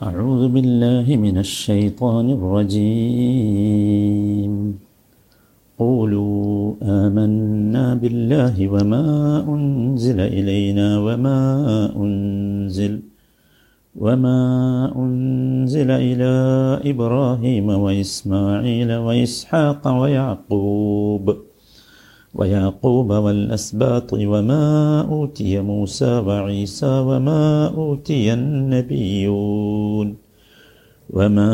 أعوذ بالله من الشيطان الرجيم. قولوا آمنا بالله وما أنزل إلينا وما أنزل وما أنزل إلى إبراهيم وإسماعيل وإسحاق ويعقوب. ويعقوب والأسباط وما أوتي موسى وعيسى وما أوتي النبيون وما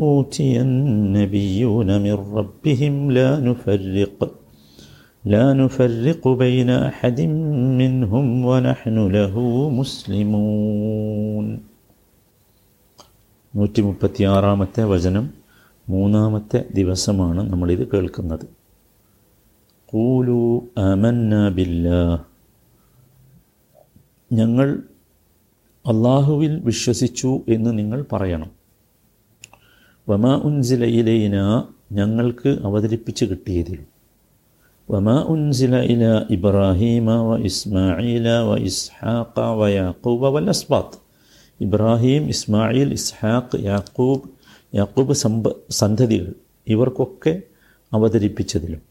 أوتي النبيون من ربهم لا نفرق لا نفرق بين أحد منهم ونحن له مسلمون നൂറ്റി മുപ്പത്തിയാറാമത്തെ വചനം മൂന്നാമത്തെ ദിവസമാണ് നമ്മളിത് കേൾക്കുന്നത് കൂലു അമന്ന ബില്ലാ ഞങ്ങൾ അള്ളാഹുവിൽ വിശ്വസിച്ചു എന്ന് നിങ്ങൾ പറയണം. വമ ഉൻസിലയിലേന ഞങ്ങൾക്ക് അവതരിപ്പിച്ച് കിട്ടിയതിലും വമാ ഉൻസില ഇല ഇബ്രാഹീമ വ ഇസ്മായില വ ഇസ്ഹാഖ വ യാക്കൂബ വൽ അസ്ബാത്ത് ഇബ്രാഹിം ഇസ്മായിൽ ഇസ്ഹാഖ് യാക്കൂബ് യാക്കൂബ് സമ്പ സന്തതികൾ ഇവർക്കൊക്കെ അവതരിപ്പിച്ചതിലും.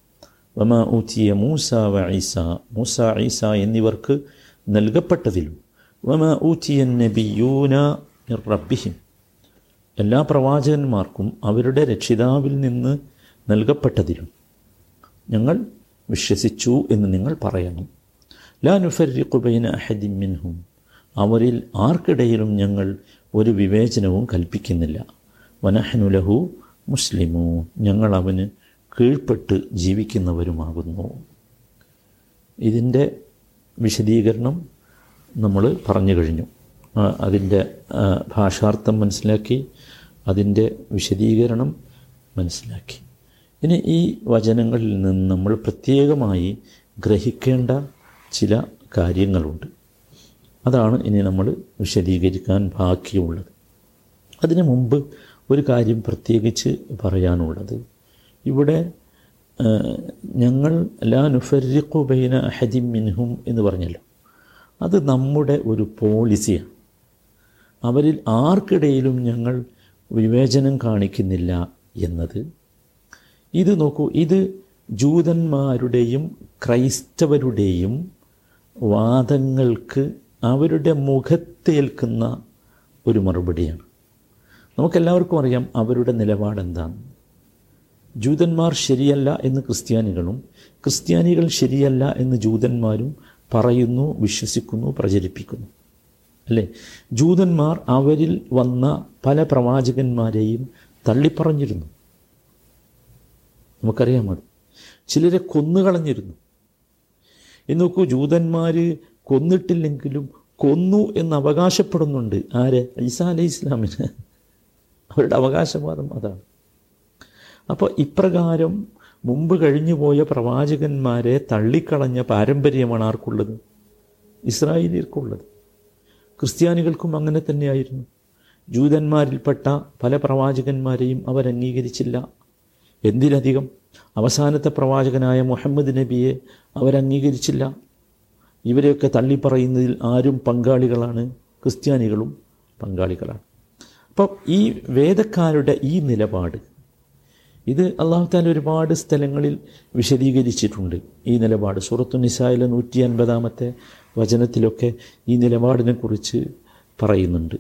വമ ഊത്തിയ മൂസ വ ഈസ. മൂസ ഈസ എന്നിവർക്ക് നൽകപ്പെട്ടതിലും വമ ഊത്തിയ നബിയൂന റബ്ബിഹിം. എല്ലാ പ്രവാചകന്മാർക്കും അവരുടെ രക്ഷിതാവിൽ നിന്ന് നൽകപ്പെട്ടതിലും ഞങ്ങൾ വിശ്വസിച്ചു എന്ന് നിങ്ങൾ പറയണം. ലാ നുഫരിഖുബൈന അഹദിമിൻഹും അവരിൽ ആർക്കിടയിലും ഞങ്ങൾ ഒരു വിവേചനവും കൽപ്പിക്കുന്നില്ല. വനഹനുലഹു മുസ്ലിമോ ഞങ്ങൾ അവന് കീഴ്പ്പെട്ട് ജീവിക്കുന്നവരുമാകുന്നു. ഇതിന്റെ വിശദീകരണം നമ്മൾ പറഞ്ഞു കഴിഞ്ഞു. അതിന്റെ ഭാഷാർത്ഥം മനസ്സിലാക്കി അതിന്റെ വിശദീകരണം മനസ്സിലാക്കി. ഇനി ഈ വചനങ്ങളിൽ നിന്ന് നമ്മൾ പ്രത്യേകമായി ഗ്രഹിക്കേണ്ട ചില കാര്യങ്ങളുണ്ട്. അതാണ് ഇനി നമ്മൾ വിശദീകരിക്കാൻ ബാക്കിയുള്ളത്. അതിനു മുമ്പ് ഒരു കാര്യം പ്രത്യേകിച്ച് പറയാനുള്ളത്. ഇവിടെ ഞങ്ങൾ ലാ നുഫരിഖു ബൈന അഹദിം മിൻഹും എന്ന് പറഞ്ഞല്ലോ. അത് നമ്മുടെ ഒരു പോളിസിയാണ് അവരിൽ ആർക്കിടയിലും ഞങ്ങൾ വിവേചനം കാണിക്കുന്നില്ല എന്നത്. ഇത് നോക്കൂ ഇത് ജൂതന്മാരുടെയും ക്രൈസ്തവരുടെയും വാദങ്ങൾക്ക് അവരുടെ മുഖത്തേൽക്കുന്ന ഒരു മറുപടിയാണ്. നമുക്കെല്ലാവർക്കും അറിയാം അവരുടെ നിലപാടെന്താണ്. ജൂതന്മാർ ശരിയല്ല എന്ന് ക്രിസ്ത്യാനികളും ക്രിസ്ത്യാനികൾ ശരിയല്ല എന്ന് ജൂതന്മാരും പറയുന്നു വിശ്വസിക്കുന്നു പ്രചരിപ്പിക്കുന്നു. അല്ലേ? ജൂതന്മാർ അവരിൽ വന്ന പല പ്രവാചകന്മാരെയും തള്ളിപ്പറഞ്ഞിരുന്നു. നമുക്കറിയാം അത് ചിലരെ കൊന്നുകളഞ്ഞിരുന്നു. എന്ന് നോക്കൂ ജൂതന്മാർ കൊന്നിട്ടില്ലെങ്കിലും കൊന്നു എന്ന് അവകാശപ്പെടുന്നുണ്ട്. ആര്? ഈസാ അലൈഹി ഇസ്ലാമിന് അവരുടെ അവകാശവാദം അതാണ്. അപ്പോൾ ഇപ്രകാരം മുമ്പ് കഴിഞ്ഞുപോയ പ്രവാചകന്മാരെ തള്ളിക്കളഞ്ഞ പാരമ്പര്യമാണ് ആർക്കുള്ളത്? ഇസ്രായേലിയർക്കുള്ളത്. ക്രിസ്ത്യാനികൾക്കും അങ്ങനെ തന്നെയായിരുന്നു. ജൂതന്മാരിൽപ്പെട്ട പല പ്രവാചകന്മാരെയും അവർ അംഗീകരിച്ചില്ല. എന്തിലധികം? അവസാനത്തെ പ്രവാചകനായ മുഹമ്മദ് നബിയെ അവരംഗീകരിച്ചില്ല ഇവരെയൊക്കെ തള്ളിപ്പറയുന്നതിൽ ആരും പങ്കാളികളാണ്. ക്രിസ്ത്യാനികളും പങ്കാളികളാണ്. അപ്പം ഈ വേദക്കാരുടെ ഈ നിലപാട് ഇത് അള്ളാഹുത്താല ഒരുപാട് സ്ഥലങ്ങളിൽ വിശദീകരിച്ചിട്ടുണ്ട്. ഈ നിലപാട് സൂറത്തു നിസായിലെ നൂറ്റി അൻപതാമത്തെ വചനത്തിലൊക്കെ ഈ നിലപാടിനെ കുറിച്ച് പറയുന്നുണ്ട്.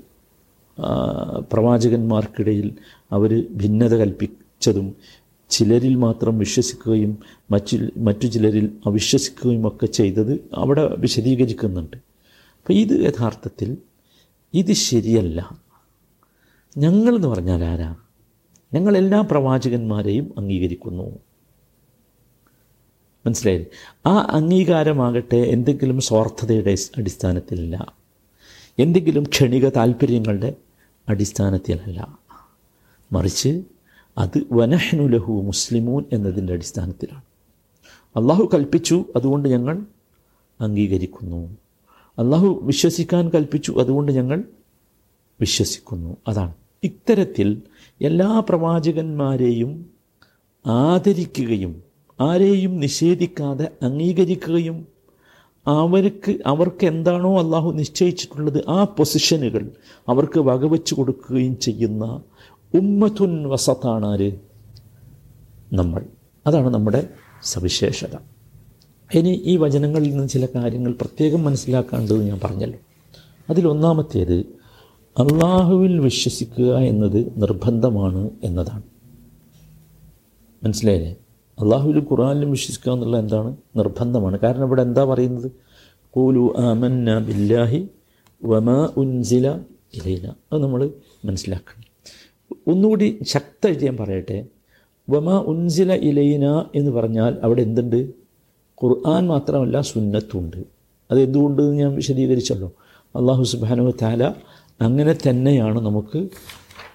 പ്രവാചകന്മാർക്കിടയിൽ അവർ ഭിന്നത കൽപ്പിച്ചതും ചിലരിൽ മാത്രം വിശ്വസിക്കുകയും മറ്റു മറ്റു ചിലരിൽ അവിശ്വസിക്കുകയും ഒക്കെ ചെയ്തത് അവിടെ വിശദീകരിക്കുന്നുണ്ട്. അപ്പോൾ ഇത് യഥാർത്ഥത്തിൽ ഇത് ശരിയല്ല. ഞങ്ങളെന്ന് പറഞ്ഞാൽ ആരാ? ഞങ്ങൾ എല്ലാ പ്രവാചകന്മാരെയും അംഗീകരിക്കുന്നു. മനസ്സിലായി ആ അംഗീകാരമാകട്ടെ എന്തെങ്കിലും സ്വാർത്ഥതയുടെ അടിസ്ഥാനത്തിലല്ല. എന്തെങ്കിലും ക്ഷണിക താല്പര്യങ്ങളുടെ അടിസ്ഥാനത്തിലല്ല. മറിച്ച് അത് വനഹനുലഹു മുസ്ലിമൂൻ എന്നതിന്റെ അടിസ്ഥാനത്തിലാണ്. അള്ളാഹു കൽപ്പിച്ചു അതുകൊണ്ട് ഞങ്ങൾ അംഗീകരിക്കുന്നു. അള്ളാഹു വിശ്വസിക്കാൻ കൽപ്പിച്ചു അതുകൊണ്ട് ഞങ്ങൾ വിശ്വസിക്കുന്നു. അതാണ്. ഇത്തരത്തിൽ എല്ലാ പ്രവാചകന്മാരെയും ആദരിക്കുകയും ആരെയും നിഷേധിക്കാതെ അംഗീകരിക്കുകയും അവർക്ക് അവർക്ക് എന്താണോ അള്ളാഹു നിശ്ചയിച്ചിട്ടുള്ളത് ആ പൊസിഷനുകൾ അവർക്ക് വകവെച്ച് കൊടുക്കുകയും ചെയ്യുന്ന ഉമ്മത്തുൻ വസത്താണ് ആര്? നമ്മൾ. അതാണ് നമ്മുടെ സവിശേഷത. ഇനി ഈ വചനങ്ങളിൽ നിന്ന് ചില കാര്യങ്ങൾ പ്രത്യേകം മനസ്സിലാക്കേണ്ടത് ഞാൻ പറഞ്ഞല്ലോ. അതിലൊന്നാമത്തേത് അള്ളാഹുവിൽ വിശ്വസിക്കുക എന്നത് നിർബന്ധമാണ് എന്നതാണ്. മനസ്സിലായില്ലേ? അള്ളാഹുവിലും ഖുറാനിലും വിശ്വസിക്കുക എന്നുള്ളത് എന്താണ്? നിർബന്ധമാണ്. കാരണം ഇവിടെ എന്താ പറയുന്നത്? കൂലു ആമന്ന ബില്ലാഹി വമ ഉൻസില ഇലയില അത് നമ്മൾ മനസ്സിലാക്കണം. ഒന്നുകൂടി ശക്തമായിട്ട് ഞാൻ പറയട്ടെ. വമ ഉൻസില ഇലയിന എന്ന് പറഞ്ഞാൽ അവിടെ എന്തുണ്ട്? ഖുർആൻ മാത്രമല്ല സുന്നത്തുണ്ട്. അത് എന്തുകൊണ്ട് ഞാൻ വിശദീകരിച്ചല്ലോ. അള്ളാഹു സുബാനു താല അങ്ങനെ തന്നെയാണ് നമുക്ക്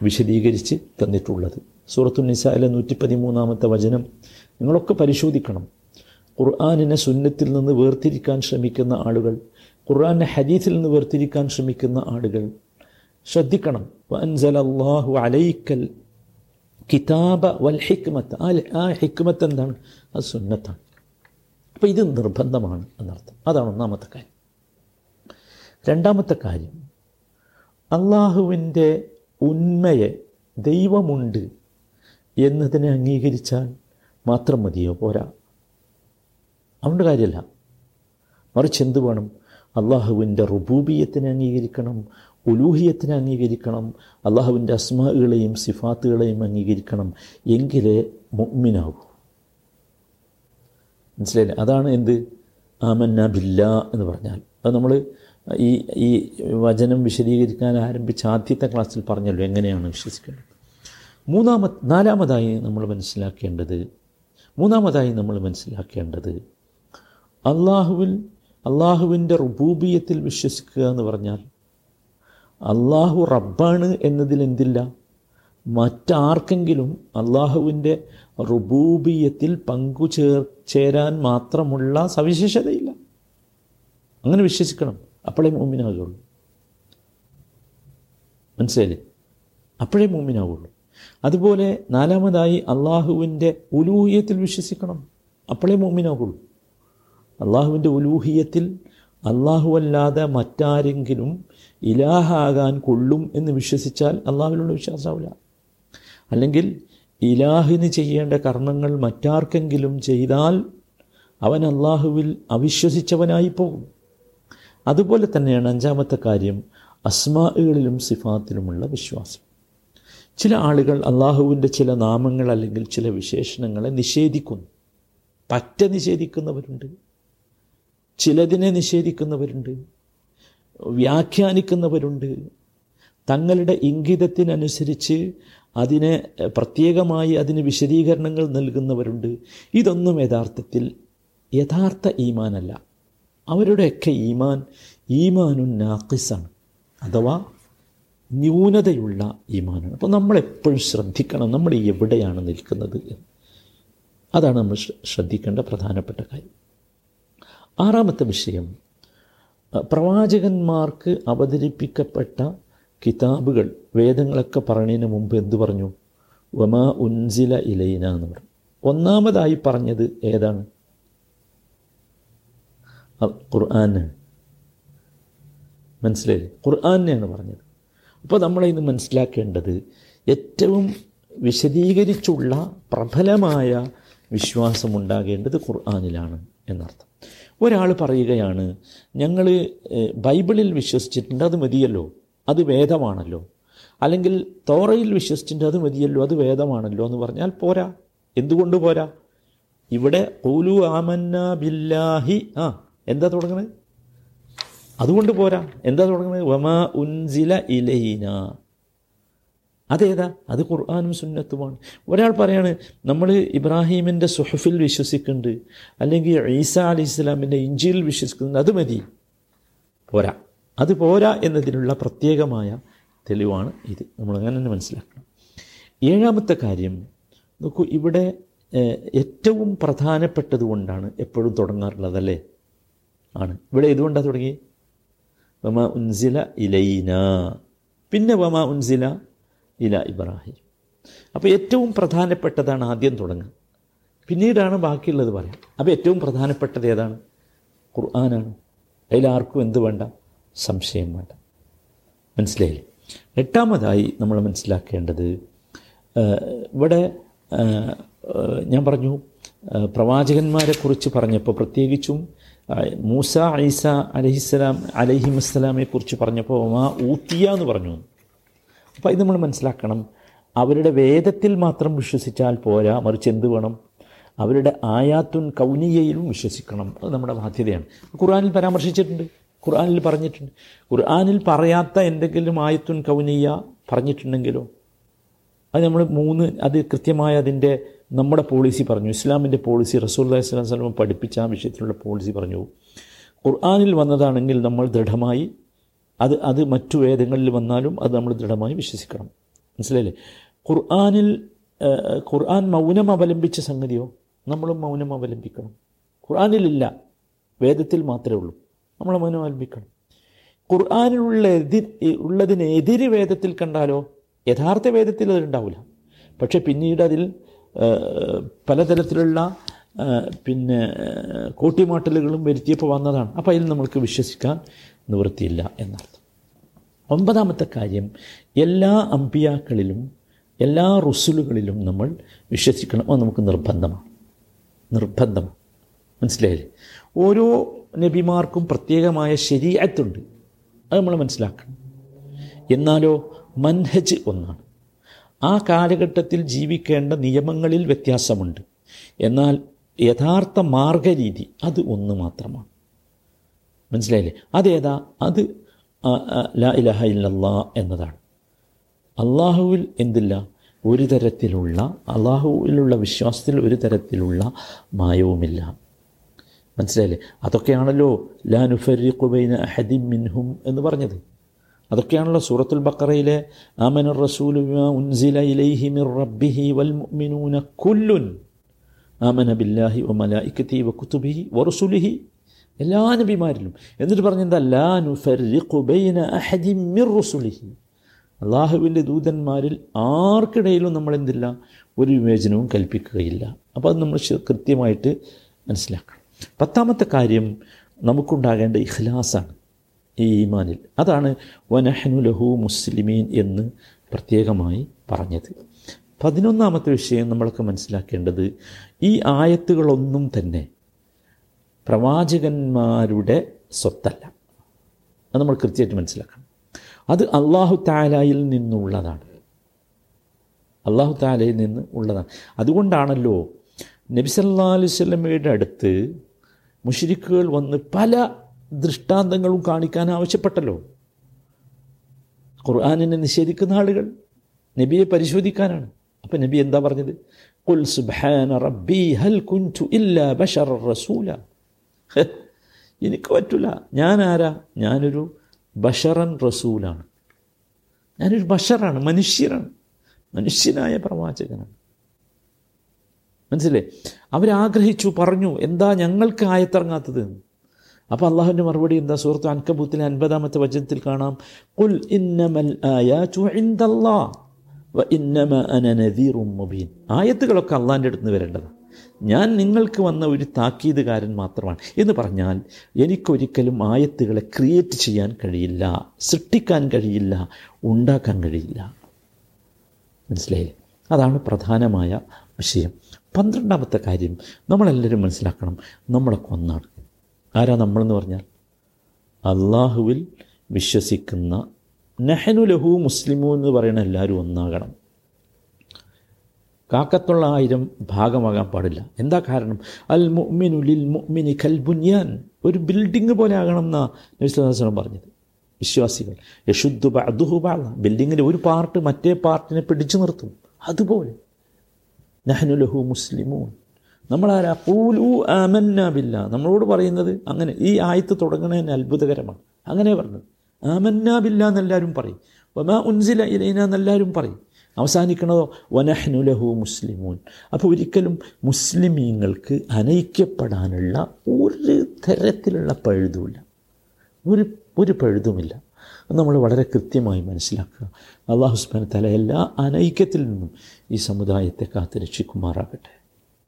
വിശദീകരിച്ച് തന്നിട്ടുള്ളത്. സൂറത്തു നിസായിലെ നൂറ്റി പതിമൂന്നാമത്തെ വചനം നിങ്ങളൊക്കെ പരിശോധിക്കണം. ഖുർആാനിനെ സുന്നത്തിൽ നിന്ന് വേർതിരിക്കാൻ ശ്രമിക്കുന്ന ആളുകൾ ഖുർആാനെ ഹദീസിൽ നിന്ന് വേർതിരിക്കാൻ ശ്രമിക്കുന്ന ആളുകൾ ശ്രദ്ധിക്കണം. അള്ളാഹു അലൈക്കൽ കിതാബ വൽ ഹിക്മത്ത്. ആ ഹിക്മത്ത് എന്താണ്? അത് സുന്നത്താണ്. അപ്പോൾ ഇത് നിർബന്ധമാണ് എന്നർത്ഥം. അതാണ് ഒന്നാമത്തെ കാര്യം. രണ്ടാമത്തെ കാര്യം അള്ളാഹുവിന്റെ ഉന്മയെ ദൈവമുണ്ട് എന്നതിനെ അംഗീകരിച്ചാൽ മാത്രം മതിയോ? പോരാ. അതുകൊണ്ട് കാര്യമല്ല. മറിച്ച് എന്ത് വേണം? അള്ളാഹുവിന്റെ റുബൂബിയത്തിനെ അംഗീകരിക്കണം ഉലൂഹിയത്തിനെ അംഗീകരിക്കണം അള്ളാഹുവിന്റെ അസ്മാകളെയും സിഫാത്തുകളെയും അംഗീകരിക്കണം എങ്കിലേ മുഗ്മിനാകൂ മനസ്സിലായില്ലേ? അതാണ് എന്ത്? ആമന്ന ബില്ല എന്ന് പറഞ്ഞാൽ. അത് നമ്മൾ ഈ ഈ വചനം വിശദീകരിക്കാൻ ആരംഭിച്ച ആദ്യത്തെ ക്ലാസ്സിൽ പറഞ്ഞല്ലോ എങ്ങനെയാണ് വിശ്വസിക്കേണ്ടത്. മൂന്നാമത് നാലാമതായി നമ്മൾ മനസ്സിലാക്കേണ്ടത് മൂന്നാമതായി നമ്മൾ മനസ്സിലാക്കേണ്ടത് അള്ളാഹുവിൽ അള്ളാഹുവിന്റെ റുബൂബിയത്തിൽ വിശ്വസിക്കുക എന്ന് പറഞ്ഞാൽ അള്ളാഹു റബ്ബാണ് എന്നതിൽ എന്തില്ല? മറ്റാർക്കെങ്കിലും അള്ളാഹുവിന്റെ റുബൂബിയത്തിൽ പങ്കു ചേർ ചേരാൻ മാത്രമുള്ള സവിശേഷതയില്ല. അങ്ങനെ വിശ്വസിക്കണം. അപ്പോഴേ മൂമിനാകുള്ളൂ മനസ്സിലായില്ലേ? അപ്പോഴേ മൂമിനാവുള്ളൂ അതുപോലെ നാലാമതായി അള്ളാഹുവിന്റെ ഉലൂഹിയത്തിൽ വിശ്വസിക്കണം. അപ്പോഴേ മൂമിനാകുള്ളൂ അള്ളാഹുവിന്റെ ഉലൂഹിയത്തിൽ അല്ലാതെ മറ്റാരെങ്കിലും ഇലാഹാകാൻ കൊള്ളും എന്ന് വിശ്വസിച്ചാൽ അള്ളാഹുവിലുള്ള വിശ്വാസമാവില്ല അല്ലെങ്കിൽ ഇലാഹിന് ചെയ്യേണ്ട കർമ്മങ്ങൾ മറ്റാർക്കെങ്കിലും ചെയ്താൽ അവൻ അള്ളാഹുവിൽ അവിശ്വസിച്ചവനായി പോകും. അതുപോലെ തന്നെയാണ് അഞ്ചാമത്തെ കാര്യം അസ്മാകളിലും സിഫാത്തിലുമുള്ള വിശ്വാസം. ചില ആളുകൾ അള്ളാഹുവിന്റെ ചില നാമങ്ങൾ അല്ലെങ്കിൽ ചില വിശേഷണങ്ങളെ നിഷേധിക്കുന്നു. പറ്റ നിഷേധിക്കുന്നവരുണ്ട്. ചിലതിനെ നിഷേധിക്കുന്നവരുണ്ട്. വ്യാഖ്യാനിക്കുന്നവരുണ്ട്. തങ്ങളുടെ ഇംഗിതത്തിനനുസരിച്ച് അതിനെ പ്രത്യേകമായി അതിന് വിശദീകരണങ്ങൾ നൽകുന്നവരുണ്ട്. ഇതൊന്നും യഥാർത്ഥത്തിൽ യഥാർത്ഥ ഈമാനല്ല. അവരുടെയൊക്കെ ഈമാൻ ഈമാനുൻ നാക്കിസാണ് അഥവാ ന്യൂനതയുള്ള ഈമാനാണ്. അപ്പോൾ നമ്മളെപ്പോഴും ശ്രദ്ധിക്കണം നമ്മൾ എവിടെയാണ് നിൽക്കുന്നത് അതാണ് നമ്മൾ ശ്രദ്ധിക്കേണ്ട പ്രധാനപ്പെട്ട കാര്യം. ആറാമത്തെ വിഷയം പ്രവാചകന്മാർക്ക് അവതരിപ്പിക്കപ്പെട്ട കിതാബുകൾ വേദങ്ങളൊക്കെ പറഞ്ഞതിന് മുമ്പ് എന്തു പറഞ്ഞു? വമാ ഉൻസില ഇലൈന എന്ന് പറഞ്ഞു. ഒന്നാമതായി പറഞ്ഞത് ഏതാണ്? ഖുർആനാണ് മനസ്സിലായില്ലേ ഖുർആാനെയാണ് പറഞ്ഞത്. അപ്പോൾ നമ്മളിന്ന് മനസ്സിലാക്കേണ്ടത് ഏറ്റവും വിശദീകരിച്ചുള്ള പ്രബലമായ വിശ്വാസമുണ്ടാകേണ്ടത് ഖുർആാനിലാണ് എന്നർത്ഥം. ഒരാൾ പറയുകയാണ് ഞങ്ങൾ ബൈബിളിൽ വിശ്വസിച്ചിട്ടുണ്ട് അത് മതിയല്ലോ അത് വേദമാണല്ലോ. അല്ലെങ്കിൽ തോറയിൽ വിശ്വസിച്ചിട്ടുണ്ട് അത് മതിയല്ലോ അത് വേദമാണല്ലോ എന്ന് പറഞ്ഞാൽ പോരാ. എന്തുകൊണ്ട് പോരാ? ഇവിടെ ഓലു ആമന്ന ബില്ലാഹി ആ എന്താ തുടങ്ങുന്നത്? അതുകൊണ്ട് പോരാ. എന്താ തുടങ്ങുന്നത്? വമാ ഉൻസില ഇലൈന. അതേതാ? അത് ഖുർആാനും സുന്നത്തുമാണ്. ഒരാൾ പറയാണ് നമ്മൾ ഇബ്രാഹീമിന്റെ സുഹഫിൽ വിശ്വസിക്കുന്നുണ്ട്. അല്ലെങ്കിൽ ഈസ അലി ഇസ്ലാമിന്റെ ഇഞ്ചിയിൽ വിശ്വസിക്കുന്നുണ്ട്. അത് മതി. പോരാ. അത് പോരാ എന്നതിനുള്ള പ്രത്യേകമായ തെളിവാണ് ഇത്. നമ്മൾ അങ്ങനെ തന്നെ മനസ്സിലാക്കണം. ഏഴാമത്തെ കാര്യം നോക്കൂ ഇവിടെ ഏറ്റവും പ്രധാനപ്പെട്ടത് കൊണ്ടാണ് എപ്പോഴും തുടങ്ങാറുള്ളത് ആണ്. ഇവിടെ ഇതുകൊണ്ടാണ് തുടങ്ങി വമ ഉൻസില ഇലൈന. പിന്നെ വമ ഉൻസില ഇല ഇബ്രാഹിം. അപ്പോൾ ഏറ്റവും പ്രധാനപ്പെട്ടതാണ് ആദ്യം തുടങ്ങുക. പിന്നീടാണ് ബാക്കിയുള്ളത് പറയാം. അപ്പോൾ ഏറ്റവും പ്രധാനപ്പെട്ടത് ഏതാണ്? ഖുർആനാണ്. അതിലാർക്കും എന്ത് വേണ്ട? സംശയം വേണ്ട. മനസ്സിലായില്ലേ? എട്ടാമതായി നമ്മൾ മനസ്സിലാക്കേണ്ടത് ഇവിടെ ഞാൻ പറഞ്ഞു പ്രവാചകന്മാരെക്കുറിച്ച് പറഞ്ഞപ്പോൾ പ്രത്യേകിച്ചും മൂസ ഐസ അലഹിസ്സലാം അലഹിമസ്സലാമെ കുറിച്ച് പറഞ്ഞപ്പോൾ മാ ഊത്തിയ എന്ന് പറഞ്ഞു. അപ്പോൾ ഇത് നമ്മൾ മനസ്സിലാക്കണം. അവരുടെ വേദത്തിൽ മാത്രം വിശ്വസിച്ചാൽ പോരാ മറിച്ച് എന്ത് വേണം? അവരുടെ ആയാത്തുൻ കൗനിയയിലും വിശ്വസിക്കണം. അത് നമ്മുടെ ബാധ്യതയാണ്. ഖുർആാനിൽ പരാമർശിച്ചിട്ടുണ്ട്. ഖുർആാനിൽ പറഞ്ഞിട്ടുണ്ട്. ഖുർആാനിൽ പറയാത്ത എന്തെങ്കിലും ആയത്തുൻ കൗനിയ പറഞ്ഞിട്ടുണ്ടെങ്കിലോ? അത് നമ്മൾ മൂന്ന് അത് കൃത്യമായ അതിന്റെ നമ്മുടെ പോളിസി പറഞ്ഞു. ഇസ്ലാമിന്റെ പോളിസി റസൂൽ ഇസ്ലാം സ്വലം പഠിപ്പിച്ച ആ വിഷയത്തിലുള്ള പോളിസി പറഞ്ഞു. ഖുർആാനിൽ വന്നതാണെങ്കിൽ നമ്മൾ ദൃഢമായി അത് അത് മറ്റു വേദങ്ങളിൽ വന്നാലും അത് നമ്മൾ ദൃഢമായി വിശ്വസിക്കണം. മനസ്സിലായില്ലേ? ഖുർആാനിൽ ഖുർആൻ മൗനം അവലംബിച്ച സംഗതിയോ നമ്മളും മൗനം അവലംബിക്കണം. ഖുർആാനിലില്ല. വേദത്തിൽ മാത്രമേ ഉള്ളൂ. നമ്മൾ മൗനം അവലംബിക്കണം. ഖുർആാനിലുള്ള എതിർ ഉള്ളതിനെതിര് വേദത്തിൽ കണ്ടാലോ യഥാർത്ഥ വേദത്തിൽ അതുണ്ടാവില്ല പക്ഷെ പിന്നീട് അതിൽ പലതരത്തിലുള്ള പിന്നെ കൂട്ടിമാട്ടലുകളും വരുത്തിയപ്പോൾ വന്നതാണ്. അപ്പോൾ അതിൽ നമ്മൾക്ക് വിശ്വസിക്കാൻ നിവൃത്തിയില്ല എന്നർത്ഥം. ഒമ്പതാമത്തെ കാര്യം എല്ലാ അമ്പിയാക്കളിലും എല്ലാ റുസുലുകളിലും നമ്മൾ വിശ്വസിക്കണം. അത് നമുക്ക് നിർബന്ധമാണ്. നിർബന്ധമാണ്. മനസ്സിലായില്ലേ? ഓരോ നബിമാർക്കും പ്രത്യേകമായ ശരീരത്തുണ്ട് അത് നമ്മൾ മനസ്സിലാക്കണം. എന്നാലോ മൻഹജ് ഒന്നാണ്. ആ കാലഘട്ടത്തിൽ ജീവിക്കേണ്ട നിയമങ്ങളിൽ വ്യത്യാസമുണ്ട്. എന്നാൽ യഥാർത്ഥ മാർഗരീതി അത് ഒന്ന് മാത്രമാണ്. മനസ്സിലായില്ലേ? അതേതാ? അത് ലാ ഇലഹ എന്നതാണ്. അള്ളാഹുവിൽ എന്തില്ല? ഒരു തരത്തിലുള്ള അള്ളാഹുവിലുള്ള വിശ്വാസത്തിൽ ഒരു തരത്തിലുള്ള മായവുമില്ല. മനസ്സിലായില്ലേ? അതൊക്കെയാണല്ലോ ലാ നുഫരിഖുബൈന അഹദിം മിൻഹും എന്ന് പറഞ്ഞത്. അതൊക്കെയാണല്ലോ സൂറത്തുൽ ബക്കറയിലെ ആമന റസൂലു ഉൻസില ഇലൈഹി മിർ റബ്ബിഹി വൽ മുഅ്മിനൂന കുല്ലുൻ ആമന ബില്ലാഹി വ മലായിക്കത്തി വ കുതുബിഹി വ റസുലിഹി. എല്ലാ നബിമാരിലും. എന്നിട്ട് പറഞ്ഞെന്താ? ബൈന അഹദി മിർ അള്ളാഹുവിന്റെ ദൂതന്മാരിൽ ആർക്കിടയിലും നമ്മൾ എന്തില്ല ഒരു വിവേചനവും കൽപ്പിക്കുകയില്ല. അപ്പോൾ അത് നമ്മൾ കൃത്യമായിട്ട് മനസ്സിലാക്കണം. പത്താമത്തെ കാര്യം നമുക്കുണ്ടാകേണ്ട ഇഖ്ലാസാണ്. ഈ ഈമാനിൽ. അതാണ് വനഹനു ലഹു മുസ്ലിമീൻ എന്ന് പ്രത്യേകമായി പറഞ്ഞത്. പതിനൊന്നാമത്തെ വിഷയം നമ്മളൊക്കെ മനസ്സിലാക്കേണ്ടത് ഈ ആയത്തുകളൊന്നും തന്നെ പ്രവാചകന്മാരുടെ സ്വത്തല്ല. അത് നമ്മൾ കൃത്യമായിട്ട് മനസ്സിലാക്കണം. അത് അള്ളാഹു താലായിൽ നിന്നുള്ളതാണ്. അള്ളാഹു താലയിൽ നിന്ന് ഉള്ളതാണ്. അതുകൊണ്ടാണല്ലോ നബിസല്ലാ അലൈവല്ലമയുടെ അടുത്ത് മുഷരിക്കുകൾ വന്ന് പല ദൃഷ്ടാന്തങ്ങളും കാണിക്കാൻ ആവശ്യപ്പെട്ടല്ലോ. ഖുർആാനിനെ നിഷേധിക്കുന്ന ആളുകൾ നബിയെ പരിശോധിക്കാനാണ്. അപ്പം നബി എന്താ പറഞ്ഞത്? കുൽ സുബ്ഹാന റബ്ബി ഹൽ കുൻതു ഇല്ലാ ബഷർ റസൂല. എനിക്ക് പറ്റില്ല ഞാൻ ആരാ? ഞാനൊരു ബഷറൻ റസൂലാണ്. ഞാനൊരു ബഷറാണ് മനുഷ്യരാണ്. മനുഷ്യനായ പ്രവാചകനാണ്. മനസ്സിലേ? അവരാഗ്രഹിച്ചു പറഞ്ഞു എന്താ ഞങ്ങൾക്ക് ആയത്തിറങ്ങാത്തത്? അപ്പോൾ അള്ളാഹുവിന്റെ മറുപടി എന്താ? സുഹൃത്തു അൻകബൂത്തിലെ അൻപതാമത്തെ വചനത്തിൽ കാണാം. കുൽ ഇന്നമൽ ഇന്നമ അന മുബീൻ. ആയത്തുകളൊക്കെ അള്ളാഹിന്റെ അടുത്ത് വരേണ്ടതാണ്. ഞാൻ നിങ്ങൾക്ക് വന്ന ഒരു താക്കീതുകാരൻ മാത്രമാണ്. എന്ന് പറഞ്ഞാൽ എനിക്കൊരിക്കലും ആയത്തുകളെ ക്രിയേറ്റ് ചെയ്യാൻ കഴിയില്ല സൃഷ്ടിക്കാൻ കഴിയില്ല ഉണ്ടാക്കാൻ കഴിയില്ല. മനസ്സിലായില്ലേ? അതാണ് പ്രധാനമായ വിഷയം. പന്ത്രണ്ടാമത്തെ കാര്യം നമ്മളെല്ലാവരും മനസ്സിലാക്കണം. നമ്മളൊക്കെ ഒന്നാണ് ആരാ നമ്മളെന്ന് പറഞ്ഞാൽ? അള്ളാഹുവിൽ വിശ്വസിക്കുന്ന നെഹനു ലഹു മുസ്ലിമു എന്ന് പറയുന്ന എല്ലാവരും ഒന്നാകണം. കാക്കത്തുള്ള ആയിരം ഭാഗമാകാൻ പാടില്ല. എന്താ കാരണം? അൽ മുഅ്മിനുലിൽ മുഅ്മിനി കൽ ബുന്യാൻ. ഒരു ബിൽഡിംഗ് പോലെ ആകണം എന്നാണ് നബിസ്വലം പറഞ്ഞത്. വിശ്വാസികൾ. യശുദ്ധു ബഅദുഹു ബാള ബിൽഡിങ്ങിന്റെ ഒരു പാർട്ട് മറ്റേ പാർട്ടിനെ പിടിച്ചു നിർത്തും. അതുപോലെ. നഹ്നു ലഹു മുസ്ലിമൂൻ. നമ്മളാരാ? കൂലു ആമന്നാബില്ല നമ്മളോട് പറയുന്നത് അങ്ങനെ ഈ ആയത്ത് തുടങ്ങുന്നതിന് അത്ഭുതകരമാണ്. അങ്ങനെ പറഞ്ഞത്. ആമന്നാബില്ല എന്നെല്ലാവരും പറയും. വമാ ഉൻസില ഇലൈന എന്നെല്ലാവരും പറയും. അവസാനിക്കണതോ? വനഹ്നുലഹു മുസ്ലിമൂൻ. അപ്പോൾ ഒരിക്കലും മുസ്ലിമീങ്ങൾക്ക് അനയിക്കപ്പെടാനുള്ള ഒരു തരത്തിലുള്ള പഴുതുമില്ല. ഒരു ഒരു പഴുതുമില്ല. നമ്മൾ വളരെ കൃത്യമായി മനസ്സിലാക്കുക. അള്ളാഹു സുബാന തല എല്ലാ അനൈക്യത്തിൽ നിന്നും ഈ സമുദായത്തെ കാത്തു രക്ഷിക്കുമാറാകട്ടെ